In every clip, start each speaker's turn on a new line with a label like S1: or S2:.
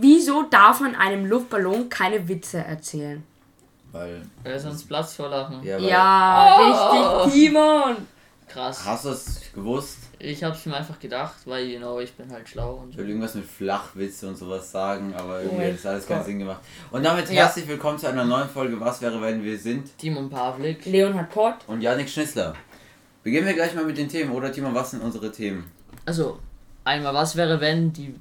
S1: wieso darf man einem Luftballon keine Witze erzählen?
S2: Weil.
S3: Weil sonst Platz vor Lachen.
S2: Ja,
S1: Ja,
S3: Oh.
S1: richtig, Timon.
S3: Krass.
S2: Hast du es gewusst?
S3: Ich hab's mir einfach gedacht, weil, you know, ich bin halt schlau und
S2: Ich
S3: so.
S2: will irgendwas mit Flachwitze und sowas sagen, aber irgendwie
S1: mein
S2: hat das alles keinen. Sinn gemacht. Und damit
S3: Ja.
S2: herzlich willkommen zu einer neuen Folge Was wäre, wenn wir sind?
S3: Timon Pavlik.
S1: Leonhard Port.
S2: Und Janik Schnitzler. Beginnen wir gleich mal mit den Themen, oder Timo, was sind unsere Themen?
S3: Also, einmal, was wäre, wenn die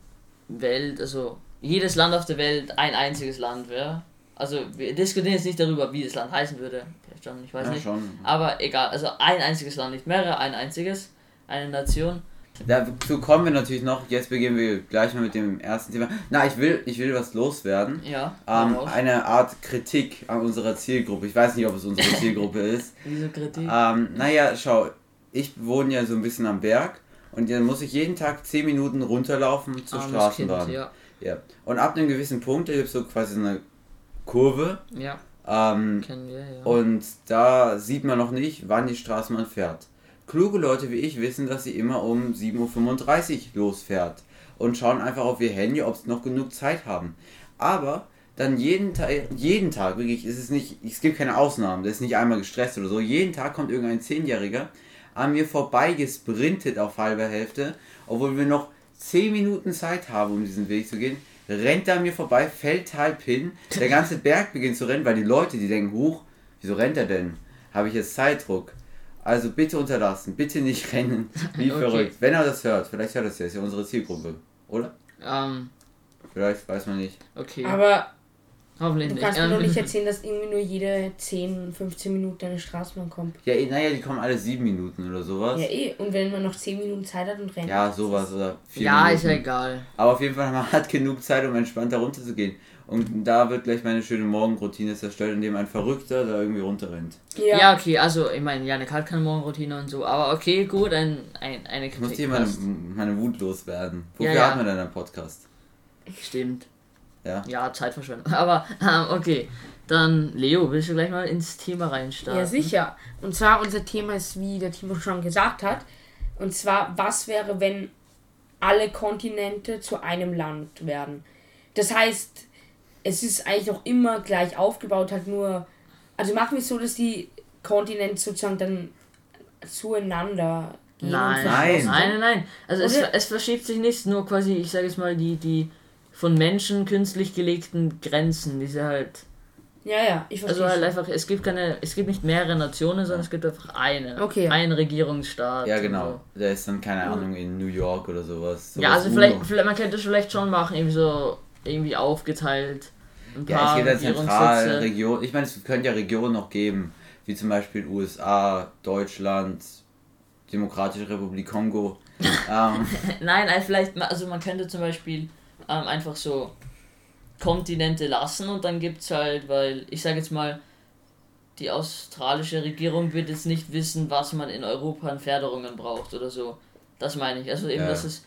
S3: Welt, also jedes Land auf der Welt ein einziges Land wäre? Also, wir diskutieren jetzt nicht darüber, wie das Land heißen würde. Schon, ich weiß
S2: Ja,
S3: nicht.
S2: schon.
S3: Aber egal, also ein einziges Land, nicht mehrere, ein einziges, eine Nation.
S2: Dazu kommen wir natürlich noch. Jetzt beginnen wir gleich mal mit dem ersten Thema. Na, ich will, ich will was loswerden.
S3: Ja,
S2: Ähm, eine Art Kritik an unserer Zielgruppe. Ich weiß nicht, ob es unsere Zielgruppe ist.
S3: Diese Kritik.
S2: Ähm, naja, schau, ich wohne ja so ein bisschen am Berg und dann muss ich jeden Tag 10 Minuten runterlaufen zur
S3: Armes
S2: Straßenbahn.
S3: Kind, ja.
S2: Ja. Und ab einem gewissen Punkt, da gibt es so quasi eine Kurve.
S3: Ja,
S2: Ähm,
S3: kennen wir, ja.
S2: und da sieht man noch nicht, wann die Straßenbahn fährt. Kluge Leute wie ich wissen, dass sie immer um 7.35 Uhr losfährt und schauen einfach auf ihr Handy, ob sie noch genug Zeit haben. Aber dann jeden Tag, jeden Tag, wirklich, ist es nicht, es gibt keine Ausnahmen, das ist nicht einmal gestresst oder so, jeden Tag kommt irgendein Zehnjähriger an mir vorbei gesprintet auf halber Hälfte, obwohl wir noch 10 Minuten Zeit haben, um diesen Weg zu gehen, rennt er an mir vorbei, fällt halb hin, der ganze Berg beginnt zu rennen, weil die Leute, die denken, huch, wieso rennt er denn? Habe ich jetzt Zeitdruck? Also bitte unterlassen, bitte nicht rennen, wie
S3: Okay.
S2: verrückt. Wenn er das hört, vielleicht hört er es ja, ist ja unsere Zielgruppe, oder?
S3: ähm,
S2: Vielleicht, weiß man nicht.
S3: okay.
S1: Aber
S3: Hoffentlich
S1: du
S3: nicht.
S1: kannst mir doch nicht erzählen, dass irgendwie nur jede 10, 15 Minuten eine Straßenbahn kommt.
S2: Ja, eh, naja, die kommen alle sieben Minuten oder sowas.
S1: Ja, eh. Und wenn man noch 10 Minuten Zeit hat und rennt.
S2: Ja, sowas oder vier
S3: ja,
S2: Minuten.
S3: ist ja egal.
S2: Aber auf jeden Fall, man hat genug Zeit, um entspannt da runter zu gehen. Und da wird gleich meine schöne Morgenroutine zerstört, indem ein Verrückter da irgendwie runterrennt.
S3: Ja,
S1: Ja.
S3: okay, also ich meine, Janik hat keine Morgenroutine und so, aber okay, gut, ein, ein, eine
S2: Ich muss
S3: Kritik
S2: hier meine, meine Wut loswerden. Wofür
S3: Ja, ja.
S2: hat man denn einen Podcast?
S3: Stimmt.
S2: Ja.
S3: Ja, Zeitverschwendung. Aber, ähm, okay. Dann, Leo, willst du gleich mal ins Thema reinstarten?
S1: Ja, sicher. Und zwar unser Thema ist, wie der Timo schon gesagt hat, und zwar, was wäre, wenn alle Kontinente zu einem Land werden? Das heißt, es ist eigentlich auch immer gleich aufgebaut, halt nur, also machen wir es so, dass die Kontinente sozusagen dann zueinander gehen.
S3: Nein,
S2: Nein.
S3: nein, nein. Also es, es verschiebt sich nichts, nur quasi, ich sage jetzt mal, die, die von Menschen künstlich gelegten Grenzen, diese halt.
S1: Ja, ja, ich verstehe.
S3: Also halt einfach, es gibt keine, es gibt nicht mehrere Nationen, sondern es gibt einfach eine.
S1: Okay.
S3: Ein Regierungsstaat.
S2: Ja, genau. Der ist dann, keine Ahnung, in New York oder sowas.
S3: So. Ja,
S2: Sowas
S3: also vielleicht, vielleicht, man könnte es vielleicht schon machen, irgendwie so, irgendwie aufgeteilt. Ein
S2: Ja, es gibt ja
S3: Regierungssitze.
S2: Zentralregionen. Ich meine, es könnte ja Regionen noch geben, wie zum Beispiel USA, Deutschland, Demokratische Republik Kongo. ähm,
S3: Nein, also vielleicht, ma- also man könnte zum Beispiel ähm, einfach so Kontinente lassen und dann gibt's halt, weil ich sage jetzt mal, die australische Regierung wird jetzt nicht wissen, was man in Europa an Förderungen braucht oder so. Das meine ich. Also eben,
S2: Ja.
S3: dass es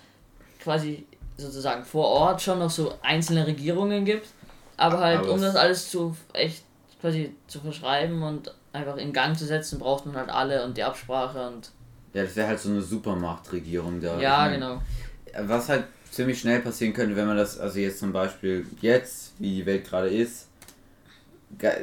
S3: quasi sozusagen vor Ort schon noch so einzelne Regierungen gibt, aber halt
S2: Aber
S3: um
S2: es-
S3: das alles zu echt quasi zu verschreiben und einfach in Gang zu setzen, braucht man halt alle und die Absprache und
S2: ja, das wäre halt so eine Supermachtregierung da.
S3: ja,
S2: Ich mein,
S3: genau.
S2: Was halt ziemlich schnell passieren könnte, wenn man das, also jetzt zum Beispiel jetzt, wie die Welt gerade ist,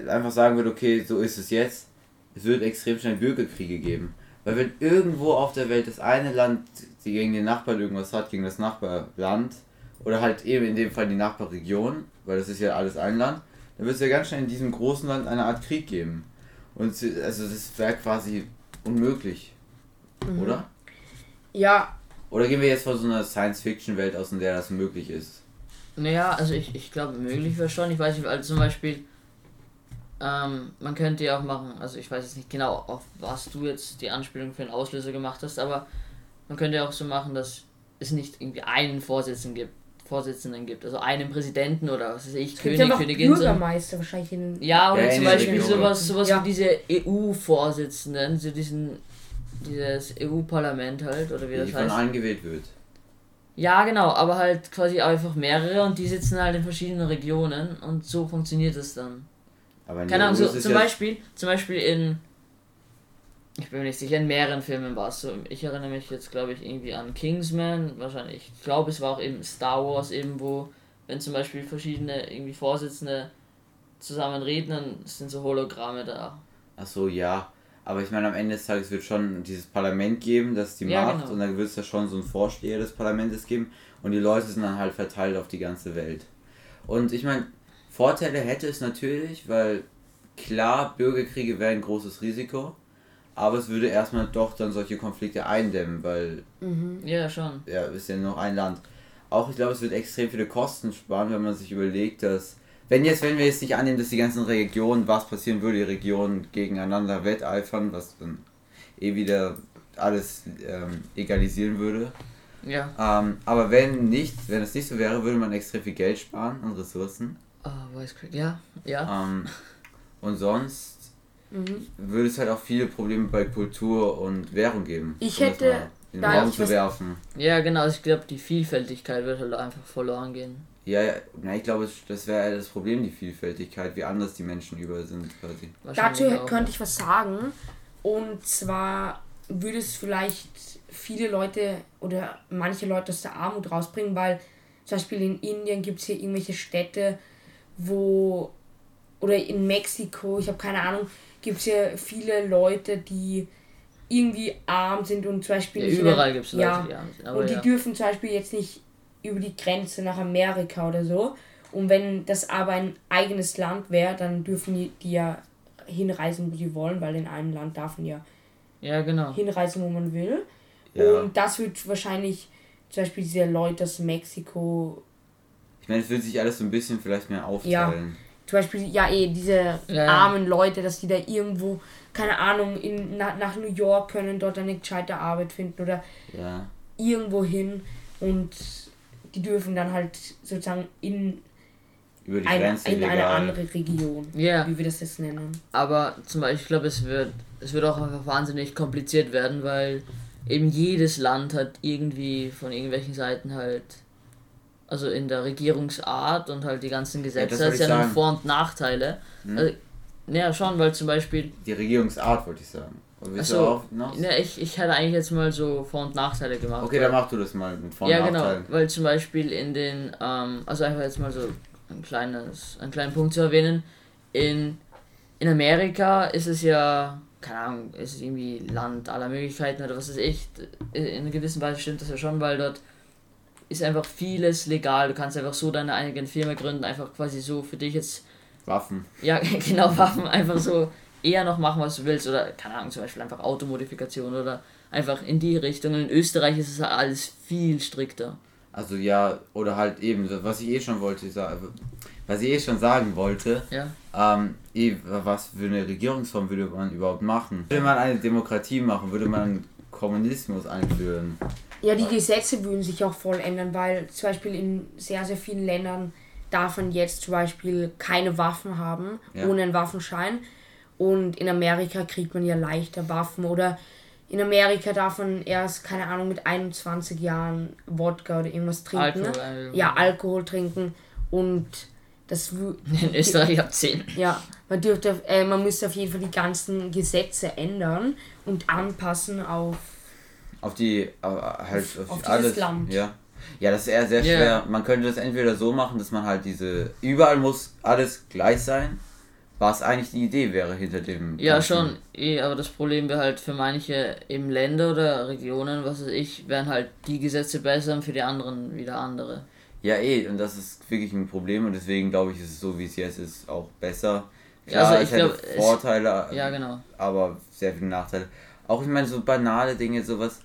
S2: einfach sagen würde, okay, so ist es jetzt, es wird extrem schnell Bürgerkriege geben. Weil wenn irgendwo auf der Welt das eine Land die gegen den Nachbarn irgendwas hat, gegen das Nachbarland, oder halt eben in dem Fall die Nachbarregion, weil das ist ja alles ein Land, dann wird es ja ganz schnell in diesem großen Land eine Art Krieg geben. Und also das wäre quasi unmöglich. Oder?
S1: Ja,
S2: Oder gehen wir jetzt von so einer Science-Fiction-Welt aus, in der das möglich ist?
S3: Naja, also ich, ich glaube, möglich wäre schon. Ich weiß nicht, also zum Beispiel, ähm, man könnte ja auch machen, also ich weiß jetzt nicht genau, auf was du jetzt die Anspielung für einen Auslöser gemacht hast, aber man könnte ja auch so machen, dass es nicht irgendwie einen Vorsitzenden gibt, Vorsitzenden gibt, also einen Präsidenten oder was weiß ich,
S1: es gibt ja
S3: König, Königin. So.
S1: Bürgermeister wahrscheinlich in
S3: Ja, oder
S2: Ja,
S3: zum Beispiel sowas, sowas
S1: Ja.
S3: wie diese EU-Vorsitzenden, so diesen, dieses EU-Parlament halt, oder wie
S2: Die
S3: das
S2: von
S3: heißt.
S2: allen gewählt wird.
S3: Ja, genau, aber halt quasi einfach mehrere und die sitzen halt in verschiedenen Regionen und so funktioniert es dann.
S2: Aber in
S3: Keine Ahnung, so, zum Beispiel, zum Beispiel in, ich bin mir nicht sicher, in mehreren Filmen war es so. Ich erinnere mich jetzt, glaube ich, irgendwie an Kingsman, wahrscheinlich. Ich glaube, es war auch eben Star Wars eben, wo wenn zum Beispiel verschiedene irgendwie Vorsitzende zusammen reden, dann sind so Hologramme da.
S2: Ach so, ja. Aber ich meine, am Ende des Tages wird schon dieses Parlament geben, das die
S3: Ja,
S2: macht
S3: genau.
S2: und dann wird es ja schon so einen Vorsteher des Parlaments geben und die Leute sind dann halt verteilt auf die ganze Welt. Und ich meine, Vorteile hätte es natürlich, weil klar, Bürgerkriege wären ein großes Risiko, aber es würde erstmal doch dann solche Konflikte eindämmen, weil
S3: Ja, schon.
S2: ja, ist ja noch ein Land. Auch ich glaube, es wird extrem viele Kosten sparen, wenn man sich überlegt, dass wenn jetzt, wenn wir jetzt nicht annehmen, dass die ganzen Regionen, was passieren würde, die Regionen gegeneinander wetteifern, was dann eh wieder alles ähm, egalisieren würde.
S3: Ja.
S2: Ähm, aber wenn nicht, wenn es nicht so wäre, würde man extrem viel Geld sparen und Ressourcen.
S3: Ah, Crack. Ja, ja.
S2: Ähm, und sonst
S1: Mhm.
S2: würde es halt auch viele Probleme bei Kultur und Währung geben.
S1: Ich
S2: um das
S1: hätte
S2: in den Raum zu werfen.
S3: Ja, genau. Ich glaube, die Vielfältigkeit wird halt einfach verloren gehen.
S2: Ja, ja, na, ich glaube, das wäre das Problem, die Vielfältigkeit, wie anders die Menschen überall sind quasi.
S1: Dazu
S3: auch.
S1: könnte ich was sagen. Und zwar würde es vielleicht viele Leute oder manche Leute aus der Armut rausbringen, weil zum Beispiel in Indien gibt es hier irgendwelche Städte, wo oder in Mexiko, ich habe keine Ahnung, gibt es hier viele Leute, die irgendwie arm sind und zum Beispiel
S3: Ja, überall gibt es Leute,
S1: ja,
S3: die arm sind. Aber
S1: und die
S3: ja.
S1: dürfen zum Beispiel jetzt nicht über die Grenze nach Amerika oder so. Und wenn das aber ein eigenes Land wäre, dann dürfen die, die ja hinreisen, wo sie wollen, weil in einem Land darf man ja
S3: ja, genau.
S1: hinreisen, wo man will.
S2: Ja.
S1: Und das wird wahrscheinlich zum Beispiel diese Leute aus Mexiko,
S2: Ich meine, es wird sich alles so ein bisschen vielleicht mehr aufteilen.
S1: zum Beispiel, ja eh, diese
S3: Ja, ja.
S1: armen Leute, dass die da irgendwo, keine Ahnung, in, nach, nach New York können, dort eine gescheite Arbeit finden oder
S2: Ja.
S1: irgendwo hin und die dürfen dann halt sozusagen in
S2: Über die
S1: eine,
S2: Grenze
S1: in eine andere Region,
S3: Ja,
S1: wie wir das jetzt nennen.
S3: aber zum Beispiel, ich glaube, es wird, es wird auch einfach wahnsinnig kompliziert werden, weil eben jedes Land hat irgendwie von irgendwelchen Seiten halt, also in der Regierungsart und halt die ganzen Gesetze,
S2: wollte
S3: hat ja dann
S2: sagen.
S3: Vor- und Nachteile. Also, naja, schon, weil zum Beispiel,
S2: Die Regierungsart, wollte ich sagen.
S3: Achso, ne, ich, ich hätte eigentlich jetzt mal so Vor- und Nachteile gemacht.
S2: Okay,
S3: weil-
S2: dann mach du das mal mit Vor- und
S3: Ja, genau,
S2: Nachteilen.
S3: weil zum Beispiel in den, ähm, also einfach jetzt mal so ein kleines, einen kleinen Punkt zu erwähnen, in, in Amerika ist es ja, keine Ahnung, ist es irgendwie Land aller Möglichkeiten oder was weiß ich, in einer gewissen Weise stimmt das ja schon, weil dort ist einfach vieles legal, du kannst einfach so deine eigene Firma gründen, einfach quasi so für dich jetzt,
S2: Waffen.
S3: ja genau, Waffen, einfach so eher noch machen, was du willst oder, keine Ahnung, zum Beispiel einfach Automodifikation oder einfach in die Richtung. In Österreich ist es alles viel strikter.
S2: Also ja, oder halt eben, was ich eh schon wollte sagen, was ich eh schon sagen wollte,
S3: Ja.
S2: ähm, eh, was für eine Regierungsform würde man überhaupt machen? Würde man eine Demokratie machen? Würde man Kommunismus einführen?
S1: Ja, die Gesetze würden sich auch voll ändern, weil zum Beispiel in sehr, sehr vielen Ländern darf man jetzt zum Beispiel keine Waffen haben,
S2: Ja.
S1: ohne einen Waffenschein. Und in Amerika kriegt man ja leichter Waffen oder in Amerika darf man erst, keine Ahnung, mit 21 Jahren Wodka oder irgendwas trinken.
S3: Alkohol,
S1: ne?
S3: äh,
S1: Ja, Alkohol trinken und das
S3: In Österreich ab 10.
S1: ja, man dürfte, äh, man müsste auf jeden Fall die ganzen Gesetze ändern und anpassen auf
S2: Auf die, äh, halt auf,
S1: Auf dieses
S2: alles.
S1: Land.
S2: Ja. Ja, das ist eher sehr
S3: Ja.
S2: schwer. Man könnte das entweder so machen, dass man halt diese. Überall muss alles gleich sein. Was eigentlich die Idee wäre hinter dem.
S3: Ja,
S2: Ganzen.
S3: schon. Eh, aber das Problem wäre halt für manche eben Länder oder Regionen, was weiß ich, wären halt die Gesetze besser und für die anderen wieder andere.
S2: Ja, eh, und das ist wirklich ein Problem und deswegen glaube ich, ist es so, wie es jetzt ist, auch besser.
S3: Ja,
S2: Klar,
S3: also ich
S2: hätte
S3: glaub, es-
S2: Vorteile,
S3: Ja, genau.
S2: aber sehr viele Nachteile. Auch ich meine, so banale Dinge, sowas,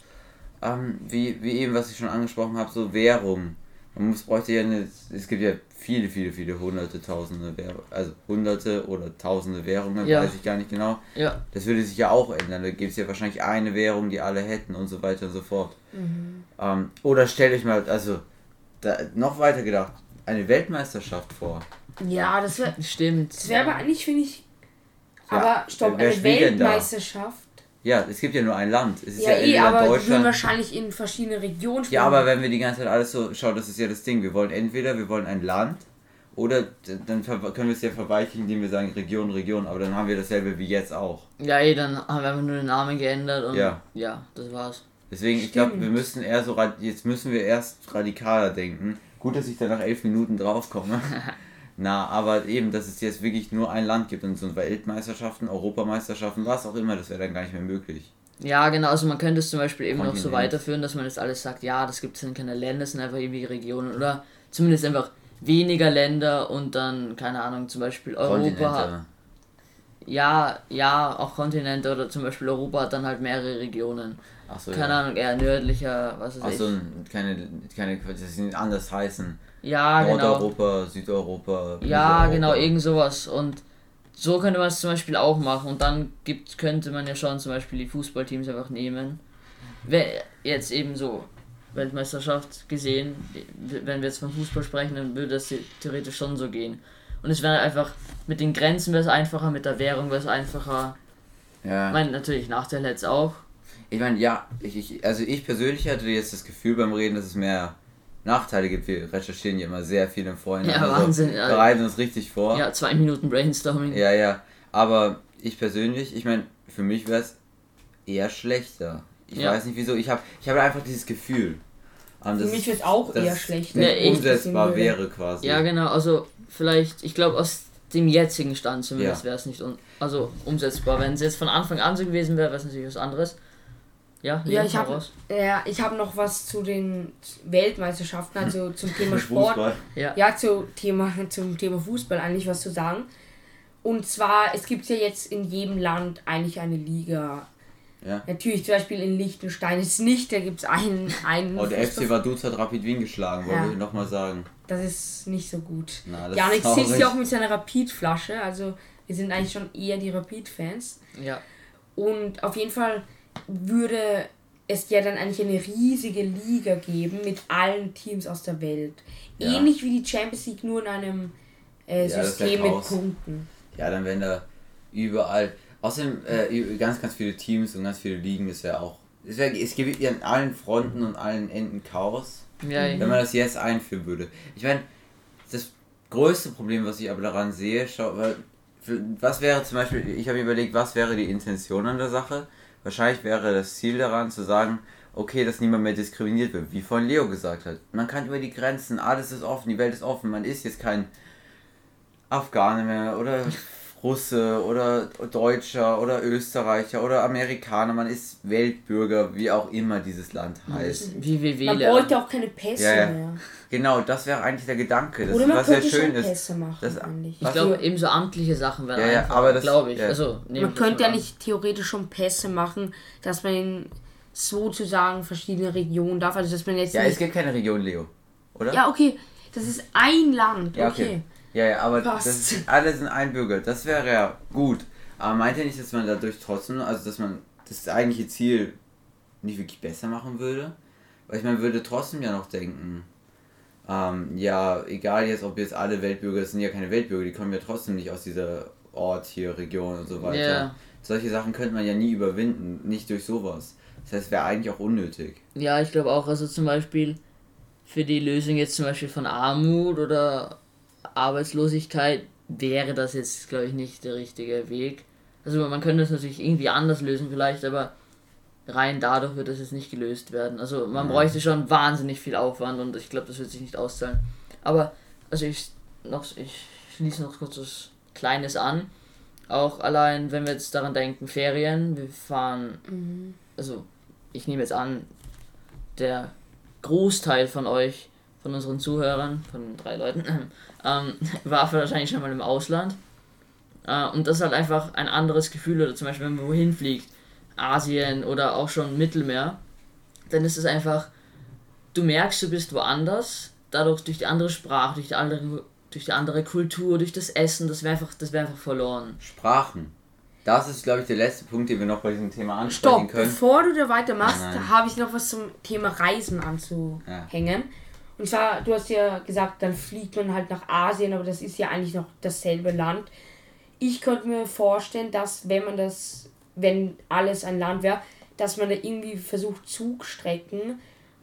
S2: ähm, wie, wie eben, was ich schon angesprochen habe, so Währung. Man muss, bräuchte ja eine, es gibt ja viele, viele, viele hunderte, tausende Währungen, also hunderte oder tausende Währungen,
S3: Ja.
S2: weiß ich gar nicht genau.
S3: Ja,
S2: Das würde sich ja auch ändern. Da gibt es ja wahrscheinlich eine Währung, die alle hätten und so weiter und so fort. Ähm, oder stellt euch mal, also da, noch weiter gedacht, eine Weltmeisterschaft vor.
S1: Ja, das wäre
S3: stimmt.
S1: das wär aber eigentlich, finde ich.
S2: Ja,
S1: Aber stopp, eine? Weltmeisterschaft.
S2: Ja, es gibt ja nur ein Land. Es ist
S1: Ja,
S2: ja,
S1: eh, aber
S2: Deutschland.
S1: wahrscheinlich in verschiedene Regionen spielen.
S2: Ja, aber wenn wir die ganze Zeit alles so, schau, das ist ja das Ding. Wir wollen entweder, wir wollen ein Land oder dann ver- können wir es ja verweichlichen, indem wir sagen Region, Region, aber dann haben wir dasselbe wie jetzt auch.
S3: Ja, eh, dann haben wir einfach nur den Namen geändert und
S2: Ja.
S3: ja, das war's.
S2: Deswegen, ich glaube,
S1: Stimmt.
S2: wir müssen eher so, rad- jetzt müssen wir erst radikaler denken. Gut, dass ich da nach elf Minuten draufkomme. Na, aber eben, dass es jetzt wirklich nur ein Land gibt und so Weltmeisterschaften, Europameisterschaften, was auch immer, das wäre dann gar nicht mehr möglich.
S3: Ja, genau, also man könnte es zum Beispiel eben noch so weiterführen, dass man jetzt alles sagt, ja, das gibt es dann keine Länder, das sind einfach irgendwie Regionen oder zumindest einfach weniger Länder und dann, keine Ahnung, zum Beispiel Europa hat. Ja, ja, auch Kontinente oder zum Beispiel Europa hat dann halt mehrere Regionen. Ach so, keine ja. Ahnung, eher nördlicher, was weiß
S2: Ach so, ich. keine, keine, das sind anders heißen. Ja, Nordeuropa, genau. Südeuropa.
S3: Ja, genau, irgend sowas. Und so könnte man es zum Beispiel auch machen. Und dann gibt, könnte man ja schon zum Beispiel die Fußballteams einfach nehmen. Jetzt eben so Weltmeisterschaft gesehen, wenn wir jetzt vom Fußball sprechen, dann würde das theoretisch schon so gehen. Und es wäre einfach, mit den Grenzen wäre es einfacher, mit der Währung wäre es einfacher. Ja. Ich meine, natürlich, Nachteil hätte es auch.
S2: Ich meine, ja, ich, ich, also ich persönlich hatte jetzt das Gefühl beim Reden, dass es mehr Nachteile gibt. Wir recherchieren ja immer sehr viel im Vorhinein. Ja, also Wahnsinn. Wir bereiten uns richtig vor.
S3: Ja, zwei Minuten Brainstorming.
S2: Ja, ja. Aber ich persönlich, ich meine, für mich wäre es eher schlechter. Ich ja. weiß nicht wieso. Ich habe ich hab einfach dieses Gefühl.
S1: Um, für mich wird es auch eher schlechter.
S3: Ja, umsetzbar wäre quasi. Ja, genau. Also vielleicht, ich glaube aus dem jetzigen Stand zumindest ja. wäre es nicht un also umsetzbar. Wenn es jetzt von Anfang an so gewesen wäre, wäre es natürlich was anderes.
S1: Ja, ja ich habe ja, ich habe noch was zu den Weltmeisterschaften, also zum Thema Sport. Ja, ja zu Thema, zum Thema Fußball eigentlich was zu sagen. Und zwar, es gibt ja jetzt in jedem Land eigentlich eine Liga. Ja. Natürlich, zum Beispiel in Liechtenstein ist nicht, da gibt es einen, einen.
S2: Oh, der FC Vaduz hat Rapid Wien geschlagen, wollte ja. ich nochmal sagen.
S1: Das ist nicht so gut. Na, das Janik sitzt ja auch mit seiner Rapid-Flasche, also wir sind eigentlich schon eher die Rapid-Fans. Ja. Und auf jeden Fall würde es ja dann eigentlich eine riesige Liga geben mit allen Teams aus der Welt. Ja. Ähnlich wie die Champions League, nur in einem äh, ja, System
S2: mit Punkten. Ja, dann werden da überall. Außerdem äh, ganz, ganz viele Teams und ganz viele Ligen ist ja auch. Es, wär, es gibt ja an allen Fronten und allen Enden Chaos. Ja, wenn man das jetzt einführen würde. Ich meine, das größte Problem, was ich aber daran sehe, schau, was wäre zum Beispiel, ich habe überlegt, was wäre die Intention an der Sache? Wahrscheinlich wäre das Ziel daran zu sagen, okay, dass niemand mehr diskriminiert wird, wie von Leo gesagt hat. Man kann über die Grenzen, alles ist offen, die Welt ist offen, man ist jetzt kein Afghane mehr oder Russe oder Deutscher oder Österreicher oder Amerikaner, man ist Weltbürger, wie auch immer dieses Land heißt. Wie wir wählen. Man bräuchte auch keine Pässe ja, ja. mehr. Genau, das wäre eigentlich der Gedanke. Das oder man was könnte sehr schön
S3: ist. Pässe machen, das, ich glaube, eben so amtliche Sachen wären ja, einfach, ja, glaube
S1: ich. Ja. Also, man könnte ja nicht theoretisch schon Pässe machen, dass man in sozusagen verschiedene Regionen darf. Also, dass man
S2: jetzt ja, es gibt keine Region, Leo, oder?
S1: Ja, okay. Das ist ein Land. Ja, okay. okay.
S2: Ja, ja, aber Passt. das sind alle sind Einbürger. Das wäre ja gut. Aber meint ihr nicht, dass man dadurch trotzdem, also dass man das eigentliche Ziel nicht wirklich besser machen würde? Weil ich meine, würde trotzdem ja noch denken, ähm, ja, egal jetzt, ob jetzt alle Weltbürger, das sind ja keine Weltbürger, die kommen ja trotzdem nicht aus dieser Ort hier, Region und so weiter. Yeah. Solche Sachen könnte man ja nie überwinden, nicht durch sowas. Das heißt, wäre eigentlich auch unnötig.
S3: Ja, ich glaube auch, also zum Beispiel für die Lösung jetzt zum Beispiel von Armut oder Arbeitslosigkeit wäre das jetzt, glaube ich, nicht der richtige Weg. Also man könnte es natürlich irgendwie anders lösen vielleicht, aber rein dadurch wird das jetzt nicht gelöst werden. Also man mhm. bräuchte schon wahnsinnig viel Aufwand und ich glaube, das wird sich nicht auszahlen. Aber also ich noch ich schließe noch kurz was Kleines an. Auch allein, wenn wir jetzt daran denken, Ferien, wir fahren, mhm. also ich nehme jetzt an, der Großteil von euch von unseren Zuhörern, von drei Leuten, ähm, war wahrscheinlich schon mal im Ausland. Äh, und das ist halt einfach ein anderes Gefühl, oder zum Beispiel, wenn man wohin fliegt, Asien oder auch schon Mittelmeer, dann ist es einfach, du merkst, du bist woanders, dadurch durch die andere Sprache, durch die andere, durch die andere Kultur, durch das Essen, das wäre einfach, das einfach verloren.
S2: Sprachen. Das ist, glaube ich, der letzte Punkt, den wir noch bei diesem Thema ansprechen Stopp, können.
S1: Bevor du da weitermachst, habe ich noch was zum Thema Reisen anzuhängen. Ja. Und zwar, du hast ja gesagt, dann fliegt man halt nach Asien, aber das ist ja eigentlich noch dasselbe Land. Ich könnte mir vorstellen, dass wenn man das, wenn alles ein Land wäre, dass man da irgendwie versucht, Zugstrecken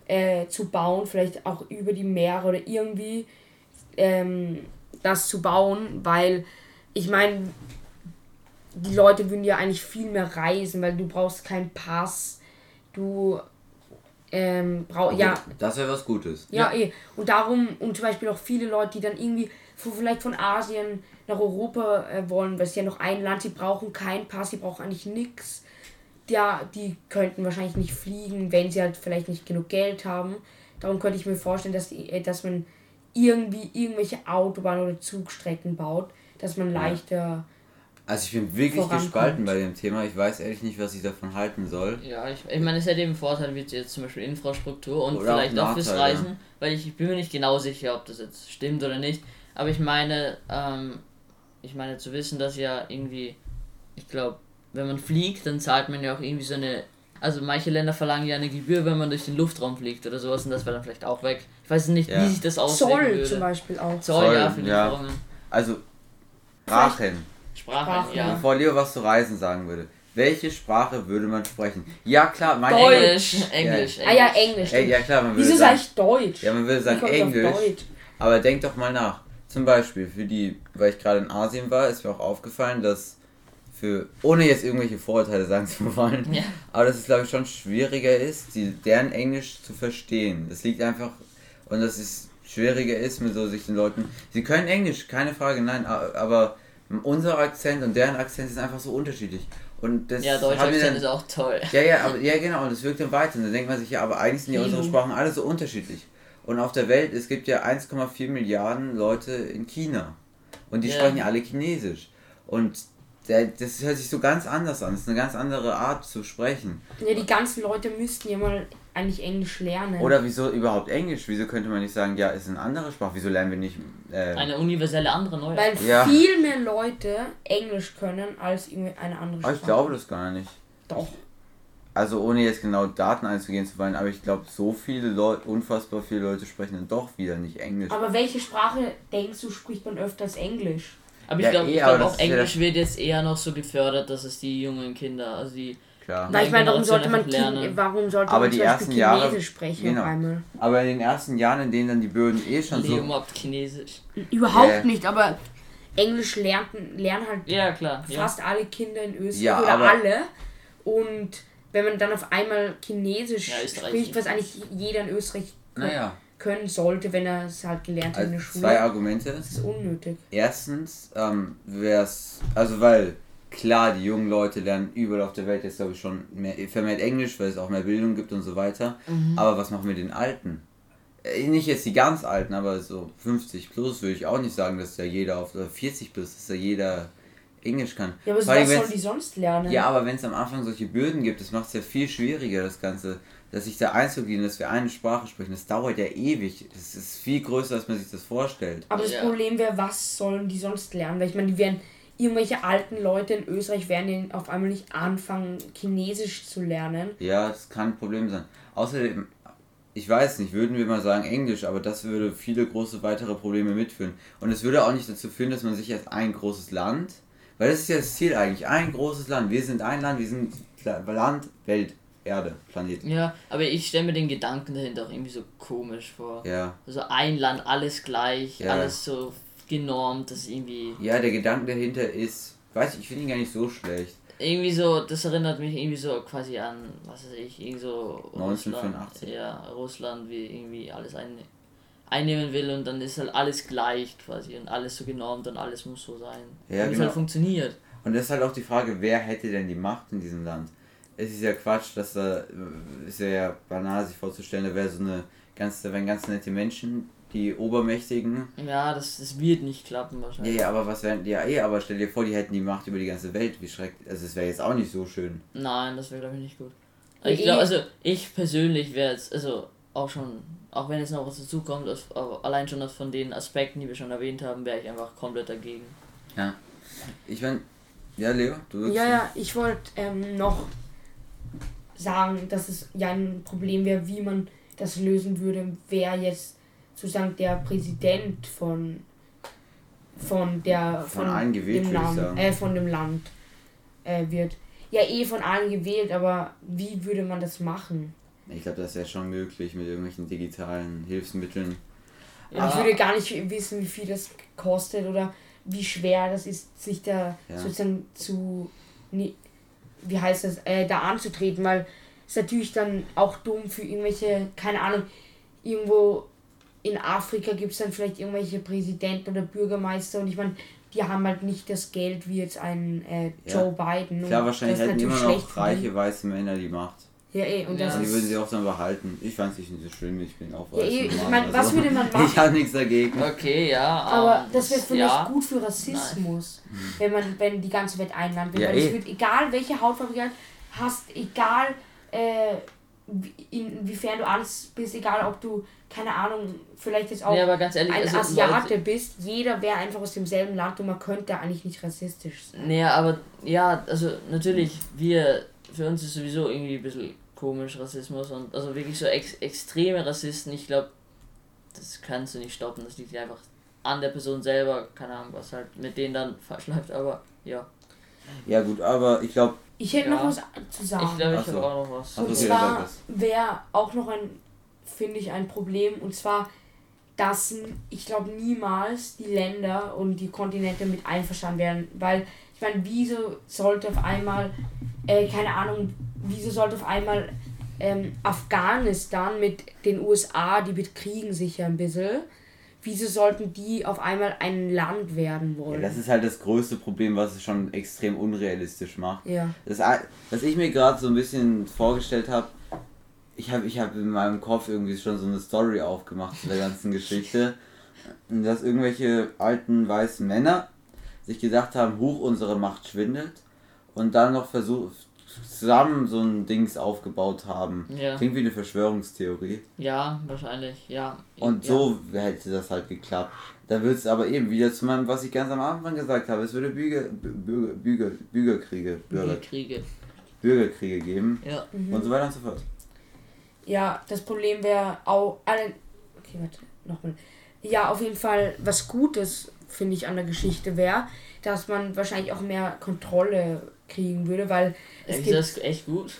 S1: äh, zu bauen, vielleicht auch über die Meere oder irgendwie ähm, das zu bauen, weil ich meine, die Leute würden ja eigentlich viel mehr reisen, weil du brauchst keinen Pass, du ähm, brau
S2: Okay,
S1: ja,
S2: Das wäre was Gutes.
S1: ja, eh. Und darum, und zum Beispiel auch viele Leute, die dann irgendwie von, vielleicht von Asien nach Europa äh, wollen, weil es ja noch ein Land, sie brauchen keinen Pass, sie brauchen eigentlich nichts. Ja, die könnten wahrscheinlich nicht fliegen, wenn sie halt vielleicht nicht genug Geld haben. Darum könnte ich mir vorstellen, dass, die, äh, dass man irgendwie irgendwelche Autobahnen oder Zugstrecken baut, dass man leichter.
S2: Also ich bin wirklich gespalten bei dem Thema. Ich weiß ehrlich nicht, was ich davon halten soll.
S3: Ja, ich, ich meine, es hätte eben Vorteile wie jetzt zum Beispiel Infrastruktur und
S2: Oder auch
S3: vielleicht auch, fürs
S2: Nachteile.
S3: Reisen, weil ich, ich bin mir nicht genau sicher, ob das jetzt stimmt oder nicht. Aber ich meine, ähm, ich meine zu wissen, dass ja irgendwie, ich glaube, wenn man fliegt, dann zahlt man ja auch irgendwie so eine. Also manche Länder verlangen ja eine Gebühr, wenn man durch den Luftraum fliegt oder sowas und das wäre dann vielleicht auch weg. Ich weiß nicht,
S2: Ja.
S3: wie sich das auswirken
S1: Zoll
S3: würde.
S1: zum Beispiel auch.
S3: Zoll,
S2: Zoll,
S3: ja, für
S2: ja.
S3: Lieferungen.
S2: Also, Sprachen.
S3: Sprache,
S1: Sprache,
S3: ja.
S2: Bevor Leo was zu Reisen sagen würde. Welche Sprache würde man sprechen? Ja klar, mein
S3: Englisch, Englisch, Englisch.
S1: Ah ja, Englisch.
S2: Ey, ja klar, man würde
S1: Wieso
S2: sagen,
S1: sage ich Deutsch?
S2: ja, man würde sagen Englisch.
S1: Deutsch?
S2: Aber denk doch mal nach. Zum Beispiel für die, weil ich gerade in Asien war, ist mir auch aufgefallen, dass für, ohne jetzt irgendwelche Vorurteile sagen zu wollen,
S3: Ja.
S2: aber dass es glaube ich schon schwieriger ist, die, deren Englisch zu verstehen. Das liegt einfach, und dass es schwieriger ist mit so sich den Leuten, sie können Englisch, keine Frage, nein, aber unser Akzent und deren Akzent sind einfach so unterschiedlich. Und das
S3: Ja, Deutsch
S2: hat mir
S3: Akzent
S2: dann,
S3: ist auch toll.
S2: ja, ja, aber, ja, genau, und das wirkt dann weiter. Und dann denkt man sich, ja, aber eigentlich sind ja unsere. Sprachen alle so unterschiedlich. Und auf der Welt, es gibt ja 1,4 Milliarden Leute in China. Und die
S3: Ja.
S2: sprechen ja alle Chinesisch. Und der, das hört sich so ganz anders an. Das ist eine ganz andere Art zu sprechen.
S1: Ja, die ganzen Leute müssten ja mal eigentlich Englisch lernen.
S2: Oder wieso überhaupt Englisch? Wieso könnte man nicht sagen, ja, es ist eine andere Sprache? Wieso lernen wir nicht. Äh,
S3: Eine universelle andere neue.
S1: Weil
S2: Ja.
S1: viel mehr Leute Englisch können als irgendwie eine andere
S2: oh,
S1: Sprache.
S2: ich glaube das gar nicht.
S1: Doch.
S2: Also ohne jetzt genau Daten einzugehen zu wollen, aber ich glaube, so viele Leute, unfassbar viele Leute sprechen dann doch wieder nicht Englisch.
S1: Aber welche Sprache denkst du, spricht man öfter als Englisch?
S3: Aber ich
S2: Ja,
S3: glaube
S2: eh,
S3: glaub auch Englisch wird jetzt eher noch so gefördert, dass es die jungen Kinder, also die.
S2: Klar.
S1: Weil ich meine, warum sollte man. Kind, warum sollte
S2: Aber
S1: man
S2: die
S1: zum Beispiel
S2: ersten Jahre-
S1: Chinesisch sprechen
S2: genau.
S1: auf einmal?
S2: Aber in den ersten Jahren, in denen dann die Böden eh schon
S3: Leo
S2: so.
S3: mobbt Chinesisch.
S1: Überhaupt
S2: Ja.
S1: nicht, aber Englisch lernen, lernen halt
S3: Ja, klar. Ja.
S1: fast alle Kinder in Österreich
S2: Ja,
S1: oder alle. Und wenn man dann auf einmal Chinesisch
S3: Ja,
S1: spricht, was eigentlich jeder in Österreich
S2: Naja,
S1: können sollte, wenn er es halt gelernt hat in der
S2: also
S1: Schule.
S2: zwei Argumente.
S1: das ist unnötig.
S2: Erstens ähm, wäre es, also weil klar, die jungen Leute lernen überall auf der Welt jetzt glaube ich schon mehr, vermehrt Englisch, weil es auch mehr Bildung gibt und so weiter. Aber was machen wir den Alten? Äh, Nicht jetzt die ganz Alten, aber so 50 plus würde ich auch nicht sagen, dass da jeder auf oder 40 plus, dass da jeder Englisch kann.
S1: Ja, aber was
S2: wenn's-
S1: sollen die sonst lernen?
S2: Ja, aber wenn es am Anfang solche Bürden gibt, das macht es ja viel schwieriger, das Ganze, dass sich da einzugliedern, dass wir eine Sprache sprechen, das dauert ja ewig. Das ist viel größer, als man sich das vorstellt.
S1: Aber das
S3: Ja.
S1: Problem wäre, was sollen die sonst lernen? Weil ich meine, die werden irgendwelche alten Leute in Österreich werden den auf einmal nicht anfangen, Chinesisch zu lernen.
S2: Ja, das kann ein Problem sein. Außerdem, ich weiß nicht, würden wir mal sagen Englisch, aber das würde viele große weitere Probleme mitführen. Und es würde auch nicht dazu führen, dass man sich als ein großes Land, weil das ist ja das Ziel eigentlich, ein großes Land. Wir sind ein Land, wir sind Land, Welt, Erde, Planet.
S3: Ja, aber ich stelle mir den Gedanken dahinter auch irgendwie so komisch vor.
S2: Ja.
S3: Also ein Land, alles gleich,
S2: Ja.
S3: alles so genormt, das irgendwie.
S2: Ja, der Gedanke dahinter ist, weiß ich, ich finde ihn gar nicht so schlecht.
S3: Irgendwie so, das erinnert mich irgendwie so quasi an, was weiß ich, irgendwie so
S2: 1984.
S3: Russland, ja, Russland, wie irgendwie alles ein, einnehmen will und dann ist halt alles gleich quasi und alles so genormt und alles muss so sein.
S2: Ja,
S3: Wie es
S2: genau.
S3: halt funktioniert.
S2: Und das ist halt auch die Frage, wer hätte denn die Macht in diesem Land? Es ist ja Quatsch, dass da, äh, ist ja banal sich vorzustellen, da wäre so eine ganz, da wären ganz nette Menschen, die Obermächtigen.
S3: Ja, das, das wird nicht klappen
S2: Ja,
S3: wahrscheinlich.
S2: ja, aber was wären, ja, eh, aber stell dir vor, die hätten die Macht über die ganze Welt, wie schrecklich, also es wäre jetzt auch nicht so schön.
S3: Nein, das wäre glaube ich nicht gut.
S1: Ja,
S3: Ich glaube,
S1: eh.
S3: also ich persönlich wäre jetzt, also auch schon, auch wenn jetzt noch was dazu kommt, aus- allein schon aus von den Aspekten, die wir schon erwähnt haben, wäre ich einfach komplett dagegen.
S2: Ja. Ich mein, ja, Leo, du willst-
S1: Ja, ja, ich wollte ähm, noch sagen, dass es ja ein Problem wäre, wie man das lösen würde, wer jetzt sozusagen der Präsident von von der
S2: Von allen gewählt,
S1: dem Land, äh, von dem Land äh, wird. Ja, eh von allen gewählt, aber wie würde man das machen?
S2: Ich glaube, das wäre schon möglich mit irgendwelchen digitalen Hilfsmitteln.
S1: Und ich würde gar nicht wissen, wie viel das kostet oder wie schwer das ist, sich da
S2: Ja.
S1: sozusagen zu, wie heißt das, äh, da anzutreten, weil ist natürlich dann auch dumm für irgendwelche, keine Ahnung, irgendwo in Afrika gibt es dann vielleicht irgendwelche Präsidenten oder Bürgermeister und ich meine, die haben halt nicht das Geld wie jetzt ein äh, Joe
S2: Ja.
S1: Biden.
S2: Klar,
S1: und
S2: wahrscheinlich hätten immer noch reiche weiße Männer die Macht.
S1: Ja, eh, und
S3: Ja.
S1: das
S2: die würden sie auch dann behalten. Ich fand es nicht so schlimm, ich bin auch
S1: Ja,
S2: weiß.
S1: eh, ich
S2: Mann,
S1: mein, was würde man machen?
S2: Ich habe nichts dagegen.
S3: Okay, ja.
S1: Aber
S3: ähm,
S1: das wäre vielleicht
S3: ja.
S1: gut für Rassismus, wenn man, wenn die ganze Welt einladen will.
S2: Ja,
S1: Weil es
S2: eh.
S1: wird, egal welche Hautfarbe du hast, egal äh, inwiefern du alles bist, egal ob du, keine Ahnung, vielleicht jetzt auch
S3: Nee, aber ganz ehrlich,
S1: ein
S3: also
S1: Asiate bist, jeder wäre einfach aus demselben Land und man könnte eigentlich nicht rassistisch sein.
S3: Nee, aber ja, also natürlich, wir, für uns ist sowieso irgendwie ein bisschen komisch Rassismus und also wirklich so ex extreme Rassisten, ich glaube, das kannst du nicht stoppen, das liegt einfach an der Person selber, keine Ahnung, was halt mit denen dann falsch läuft, aber ja.
S2: Ja gut, aber ich glaube,
S1: Ich hätte
S3: Ja.
S1: noch was zu sagen.
S3: Ich glaube, ich habe auch noch was.
S1: Und
S2: sag
S1: zwar wäre auch noch ein, finde ich, ein Problem. Und zwar, dass ich glaube niemals die Länder und die Kontinente mit einverstanden werden. Weil, ich meine, wieso sollte auf einmal, äh, keine Ahnung, wieso sollte auf einmal ähm, Afghanistan mit den USA, die bekriegen sich ja ein bisschen, wieso sollten die auf einmal ein Land werden
S2: ja,
S1: wollen?
S2: das ist halt das größte Problem, was es schon extrem unrealistisch macht.
S1: ja.
S2: Das, was ich mir gerade so ein bisschen vorgestellt habe, ich habe ich hab in meinem Kopf irgendwie schon so eine Story aufgemacht zu der ganzen Geschichte. Dass irgendwelche alten weißen Männer sich gedacht haben, huch, unsere Macht schwindet. Und dann noch versucht, zusammen so ein Dings aufgebaut haben.
S3: Ja.
S2: Klingt wie eine Verschwörungstheorie.
S3: Ja, wahrscheinlich, ja.
S2: Und
S3: ja.
S2: so hätte das halt geklappt. Da wird es aber eben wieder zu meinem, was ich ganz am Anfang gesagt habe, es würde Bürger, Bürger, Bürger, Bürgerkriege, Bürger,
S3: Kriege.
S2: Bürgerkriege geben
S3: Ja.
S2: und so weiter und so fort.
S1: Ja, das Problem wäre auch. Alle, okay, warte, nochmal. Ja, auf jeden Fall, was Gutes, finde ich, an der Geschichte wäre, dass man wahrscheinlich auch mehr Kontrolle kriegen würde, weil es
S3: Ist
S1: gibt.
S3: das echt gut?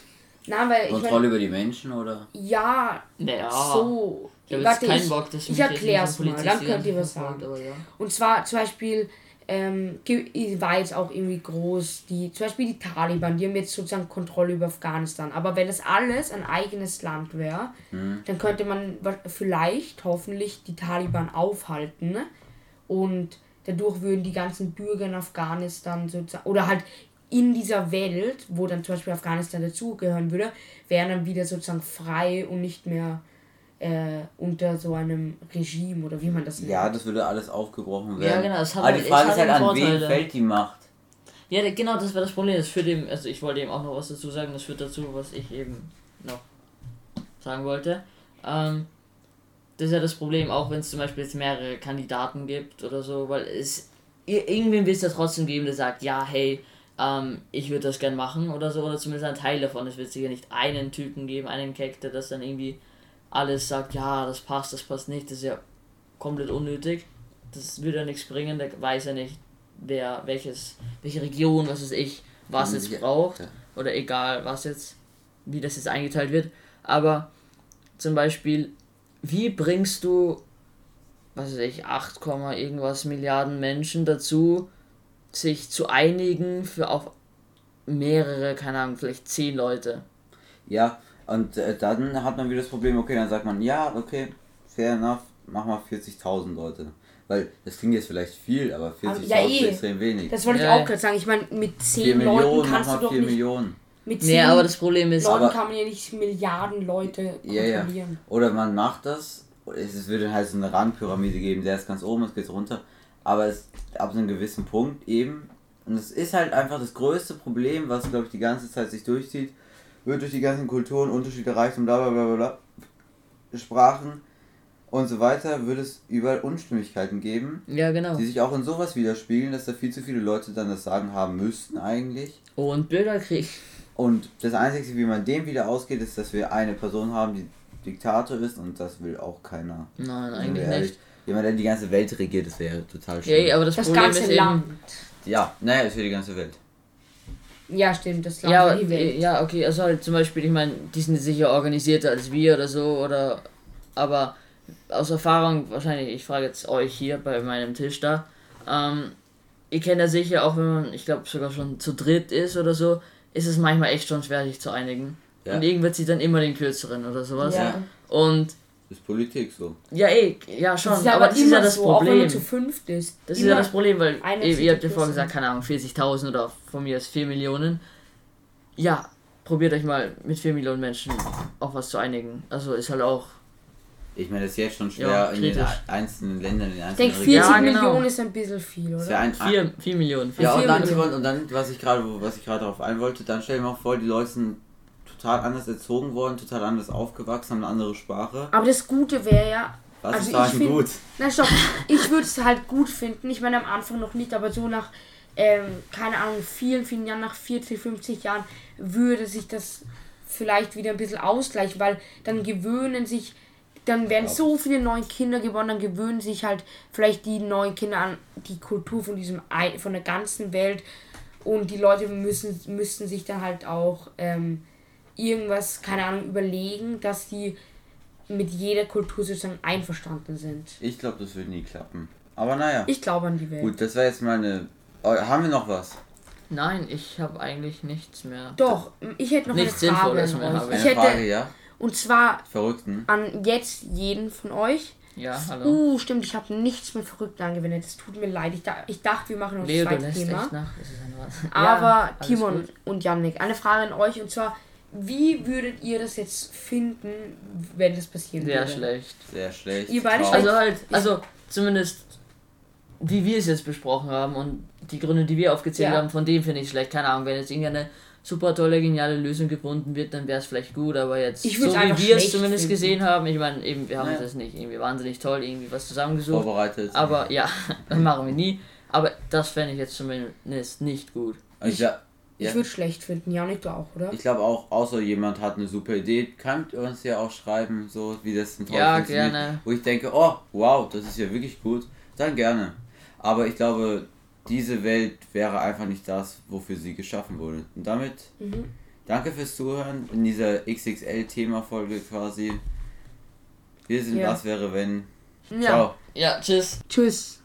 S1: Na, weil ich
S2: Kontrolle
S1: mein,
S2: über die Menschen oder?
S1: Ja,
S3: Naja.
S1: so.
S3: Ich habe jetzt keinen
S1: ich,
S3: Bock, dass
S1: ich
S3: so ein
S1: mal, dann
S3: die
S1: könnt ihr was sagen.
S3: ja.
S1: Und zwar zum Beispiel, ähm, war jetzt auch irgendwie groß, die, zum Beispiel die Taliban, die haben jetzt sozusagen Kontrolle über Afghanistan. Aber wenn das alles ein eigenes Land wäre, dann könnte man vielleicht, hoffentlich, die Taliban aufhalten. Und dadurch würden die ganzen Bürger in Afghanistan sozusagen, oder halt in dieser Welt, wo dann zum Beispiel Afghanistan dazugehören würde, wären dann wieder sozusagen frei und nicht mehr äh, unter so einem Regime oder wie man das nennt.
S2: Ja, das würde alles aufgebrochen
S3: Ja,
S2: werden.
S3: genau, es hat
S2: Aber
S3: halt-
S2: die Frage
S3: es
S2: ist halt, an wen fällt die Macht?
S3: Ja, genau, das war das Problem. Das führt eben, also ich wollte eben auch noch was dazu sagen, das führt dazu, was ich eben noch sagen wollte. Ähm, das ist ja das Problem, auch wenn es zum Beispiel jetzt mehrere Kandidaten gibt oder so, weil es ir- irgendwen wird es ja trotzdem geben, der sagt, ja, hey, ähm, ich würde das gern machen oder so, oder zumindest ein Teil davon. Es wird sicher nicht einen Typen geben, einen Keck, der das dann irgendwie alles sagt, ja, das passt, das passt nicht, das ist ja komplett unnötig. Das würde ja nichts bringen, der weiß ja nicht, wer, welches, welche Region, was weiß ich, was
S2: Ja,
S3: jetzt braucht. Oder egal, was jetzt, wie das jetzt eingeteilt wird. Aber zum Beispiel, wie bringst du, was weiß ich, 8, Komma irgendwas Milliarden Menschen dazu, sich zu einigen für auf mehrere, keine Ahnung, vielleicht 10 Leute?
S2: Ja, und äh, dann hat man wieder das Problem, okay, dann sagt man, ja, okay, fair enough, mach mal 40.000 Leute. Weil das klingt jetzt vielleicht viel, aber 40.000
S1: ja, eh.
S2: ist extrem wenig.
S1: Das wollte
S3: Ja,
S1: ich auch gerade sagen. Ich meine, mit
S2: 4
S1: 10
S2: Millionen,
S1: Leuten
S2: mach
S1: kannst du
S2: mal
S1: doch
S2: 4
S1: nicht.
S2: Millionen.
S1: Mit 10
S3: Nee, aber das Problem ist,
S1: Leuten
S2: aber-
S1: kann man ja nicht Milliarden Leute
S2: Ja, ja.
S1: kontrollieren.
S2: Oder man macht das, es würde halt so eine Randpyramide geben, der ist ganz oben, es geht runter, aber es ab einem gewissen Punkt eben, und es ist halt einfach das größte Problem, was glaube ich die ganze Zeit sich durchzieht, wird durch die ganzen Kulturen, Unterschiede, Reichtum, bla bla bla bla, bla Sprachen und so weiter, wird es überall Unstimmigkeiten geben,
S3: ja genau.
S2: die sich auch in sowas widerspiegeln, dass da viel zu viele Leute dann das Sagen haben müssten eigentlich.
S3: Und Bürgerkrieg.
S2: Und das Einzige, wie man dem wieder ausgeht, ist, dass wir eine Person haben, die Diktator ist und das will auch keiner.
S3: Nein, eigentlich
S2: ehrlich.
S3: nicht.
S2: Jemand, der die ganze Welt regiert, das wäre total
S3: Ja,
S2: schlimm.
S3: aber das,
S1: Das
S3: Problem
S1: ganze
S3: ist
S1: Land.
S3: eben.
S2: Ja, naja, ist für die ganze Welt.
S1: Ja, stimmt, das Land
S3: Ja,
S1: die Welt.
S3: ja, okay, also halt zum Beispiel, ich meine, die sind sicher organisierter als wir oder so, oder, aber aus Erfahrung, wahrscheinlich, ich frage jetzt euch hier bei meinem Tisch da, ähm, ihr kennt ja sicher, auch wenn man, ich glaube, sogar schon zu dritt ist oder so, ist es manchmal echt schon schwer, sich zu einigen.
S2: Ja.
S3: und irgendwer zieht dann immer den kürzeren oder sowas.
S1: Ja.
S3: Und
S2: Ist Politik so.
S3: ja, eh, ja schon,
S1: Das ist
S3: aber,
S1: aber
S3: das ist ja das
S1: so, auch wenn
S3: Problem.
S1: zu fünft ist.
S3: Das ist ja das Problem, weil
S1: eine
S3: ihr, ihr habt ja vorher gesagt, keine Ahnung, 40.000 oder von mir ist 4 Millionen. Ja, probiert euch mal mit 4 Millionen Menschen auf was zu einigen. Also ist halt auch,
S2: Ich meine, das ist jetzt schon schwer
S3: Ja,
S2: in den einzelnen Ländern, in den
S1: Ich
S2: einzelnen
S1: denke, 40
S3: Ja, genau.
S1: Millionen ist ein bisschen viel, oder?
S2: ein,
S3: 4, 4 Millionen.
S2: Ja, und
S1: Vier
S2: dann,
S1: Millionen.
S2: Und dann, was ich gerade, was ich gerade darauf ein wollte, dann stell dir mal vor, die Leute sind total anders erzogen worden, total anders aufgewachsen, haben eine andere Sprache.
S1: Aber das Gute wäre ja,
S2: Was
S1: Also
S2: ist daran
S1: ich find-
S2: gut?
S1: na stopp, ich würde es halt gut finden. Ich meine, am Anfang noch nicht, aber so nach, ähm, keine Ahnung, vielen, vielen Jahren, nach 40, 50 Jahren, würde sich das vielleicht wieder ein bisschen ausgleichen, weil dann gewöhnen sich, dann werden so viele neue Kinder geboren, dann gewöhnen sich halt vielleicht die neuen Kinder an die Kultur von diesem, von der ganzen Welt und die Leute müssen, müssten sich dann halt auch ähm, irgendwas, keine Ahnung, überlegen, dass sie mit jeder Kultur sozusagen einverstanden sind.
S2: Ich glaube, das wird nie klappen. Aber naja.
S1: Ich glaube an die Welt.
S2: Gut, das war jetzt meine. Oh, haben wir noch was?
S3: Nein, ich habe eigentlich nichts mehr.
S1: Doch, ich hätte noch
S3: Nichts
S1: eine Frage
S3: Sinnvolles
S1: an
S3: mehr
S1: euch.
S3: habe
S1: Ich
S2: Eine
S1: hätte,
S2: Frage, ja?
S1: und zwar
S2: Verrückten.
S1: an jetzt jeden von euch.
S3: Ja, hallo.
S1: Uh, stimmt, ich habe nichts mit Verrückten angewendet. Es tut mir leid. Ich, da, ich dachte, wir machen noch
S3: Leo,
S1: das
S3: du
S1: zweite
S3: lässt
S1: Thema.
S3: echt nach. Das ist ein was.
S1: Aber
S3: Ja,
S1: Timon
S3: gut.
S1: und Yannick, eine Frage an euch und zwar, wie würdet ihr das jetzt finden, wenn das passieren
S3: Sehr
S1: würde?
S3: schlecht.
S2: Sehr schlecht.
S1: Ihr beide
S2: traurig.
S3: Also halt, also zumindest wie wir es jetzt besprochen haben und die Gründe, die wir aufgezählt
S1: Ja.
S3: haben, von dem finde ich schlecht. Keine Ahnung, wenn jetzt irgendeine super tolle, geniale Lösung gefunden wird, dann wäre es vielleicht gut, aber jetzt,
S1: Ich
S3: so wie wir es
S1: schlecht
S3: zumindest
S1: finden.
S3: gesehen haben, ich meine, eben, wir haben
S2: Naja.
S3: das nicht irgendwie wahnsinnig toll, irgendwie was zusammengesucht,
S2: Vorbereitet.
S3: aber ja, machen wir nie. Aber das fände ich jetzt zumindest nicht gut.
S2: ich ja, ja.
S1: Ich würde schlecht finden. Yannick, du auch, oder?
S2: Ich glaube auch, außer jemand hat eine super Idee, könnt ihr uns ja auch schreiben, so wie das ein
S3: Ja, gerne.
S2: Wo ich denke, oh, wow, das ist ja wirklich gut, dann gerne. Aber ich glaube, diese Welt wäre einfach nicht das, wofür sie geschaffen wurde. Und damit
S1: Mhm.
S2: danke fürs Zuhören in dieser XXL-Thema-Folge quasi. Wir sind
S1: Ja.
S2: Was wäre wenn.
S1: Ja.
S2: Ciao.
S3: Ja, tschüss.
S1: Tschüss.